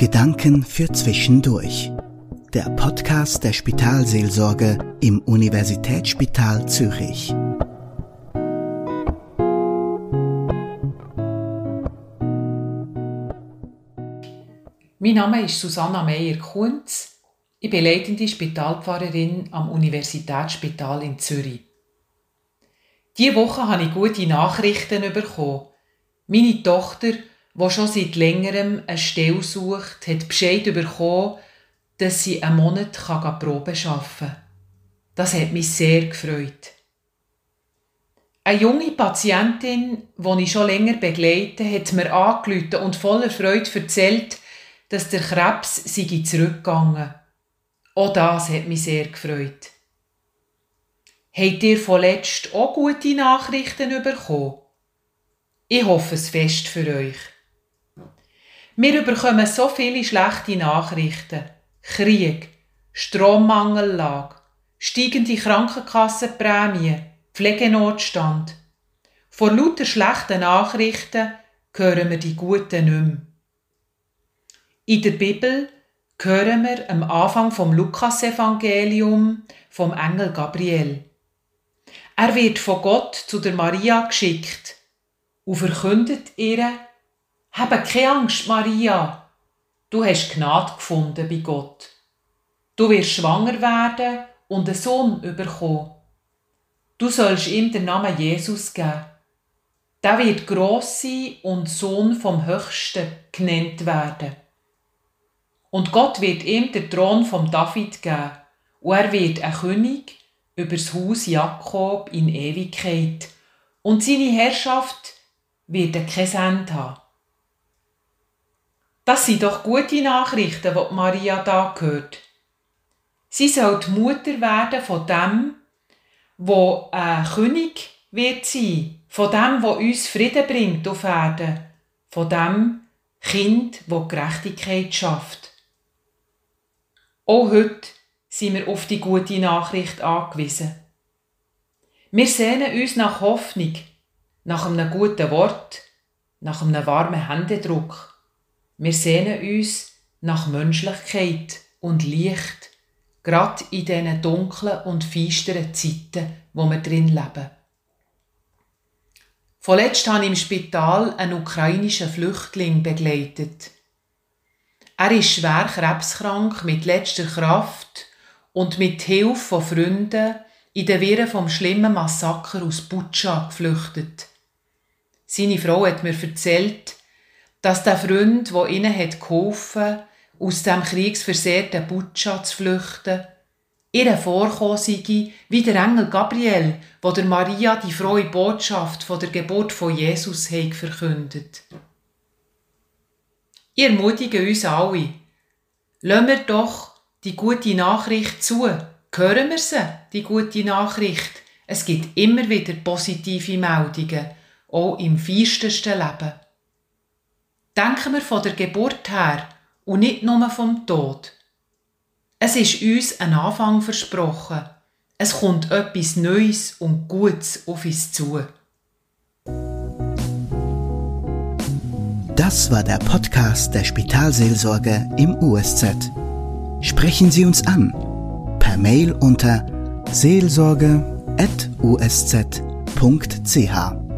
Gedanken für Zwischendurch. Der Podcast der Spitalseelsorge im Universitätsspital Zürich. Mein Name ist Susanna Meyer-Kunz. Ich bin leitende Spitalpfarrerin am Universitätsspital in Zürich. Diese Woche habe ich gute Nachrichten bekommen. Meine Tochter, die schon seit längerem eine Stelle sucht, hat Bescheid bekommen, dass sie einen Monat kann Probe arbeiten kann. Das hat mich sehr gefreut. Eine junge Patientin, die ich schon länger begleite, hat mir angerufen und voller Freude erzählt, dass der Krebs sei zurückgegangen. Auch das hat mich sehr gefreut. Habt ihr vorletzt auch gute Nachrichten bekommen? Ich hoffe es fest für euch. Wir bekommen so viele schlechte Nachrichten. Krieg, Strommangellage, steigende Krankenkassenprämie, Pflegenotstand. Vor lauter schlechten Nachrichten hören wir die guten nicht mehr. In der Bibel hören wir am Anfang vom Lukasevangelium vom Engel Gabriel. Er wird von Gott zu der Maria geschickt und verkündet ihr, habe keine Angst, Maria, du hast Gnade gefunden bei Gott. Du wirst schwanger werden und einen Sohn bekommen. Du sollst ihm den Namen Jesus geben. Der wird gross sein und Sohn vom Höchsten genannt werden. Und Gott wird ihm den Thron vom David geben und er wird ein König über das Haus Jakob in Ewigkeit. Und seine Herrschaft wird er kein Ende haben. Das sind doch gute Nachrichten, die Maria da gehört. Sie soll die Mutter werden von dem, wo ein König wird sein, von dem, wo uns Frieden bringt auf Erden, von dem Kind, wo Gerechtigkeit schafft. Auch heute sind wir auf die gute Nachricht angewiesen. Wir sehnen uns nach Hoffnung, nach einem guten Wort, nach einem warmen Händedruck. Wir sehnen uns nach Menschlichkeit und Licht, gerade in diesen dunklen und feisteren Zeiten, wo wir drin leben. Vorletzt habe ich im Spital einen ukrainischen Flüchtling begleitet. Er ist schwer krebskrank mit letzter Kraft und mit Hilfe von Freunden in den Wirren vom schlimmen Massaker aus Butscha geflüchtet. Seine Frau hat mir erzählt, dass der Freund, der ihnen hat geholfen, aus dem kriegsversehrten Butscha zu flüchten, ihr vorkommen wie der Engel Gabriel, wo der Maria die frohe Botschaft von der Geburt von Jesus hat verkündet. Ich ermutige uns alle, lassen wir doch die gute Nachricht zu. Hören wir sie, die gute Nachricht? Es gibt immer wieder positive Meldungen, auch im feistesten Leben. Denken wir von der Geburt her und nicht nur vom Tod. Es ist uns ein Anfang versprochen. Es kommt etwas Neues und Gutes auf uns zu. Das war der Podcast der Spitalseelsorge im USZ. Sprechen Sie uns an per Mail unter seelsorge.usz.ch.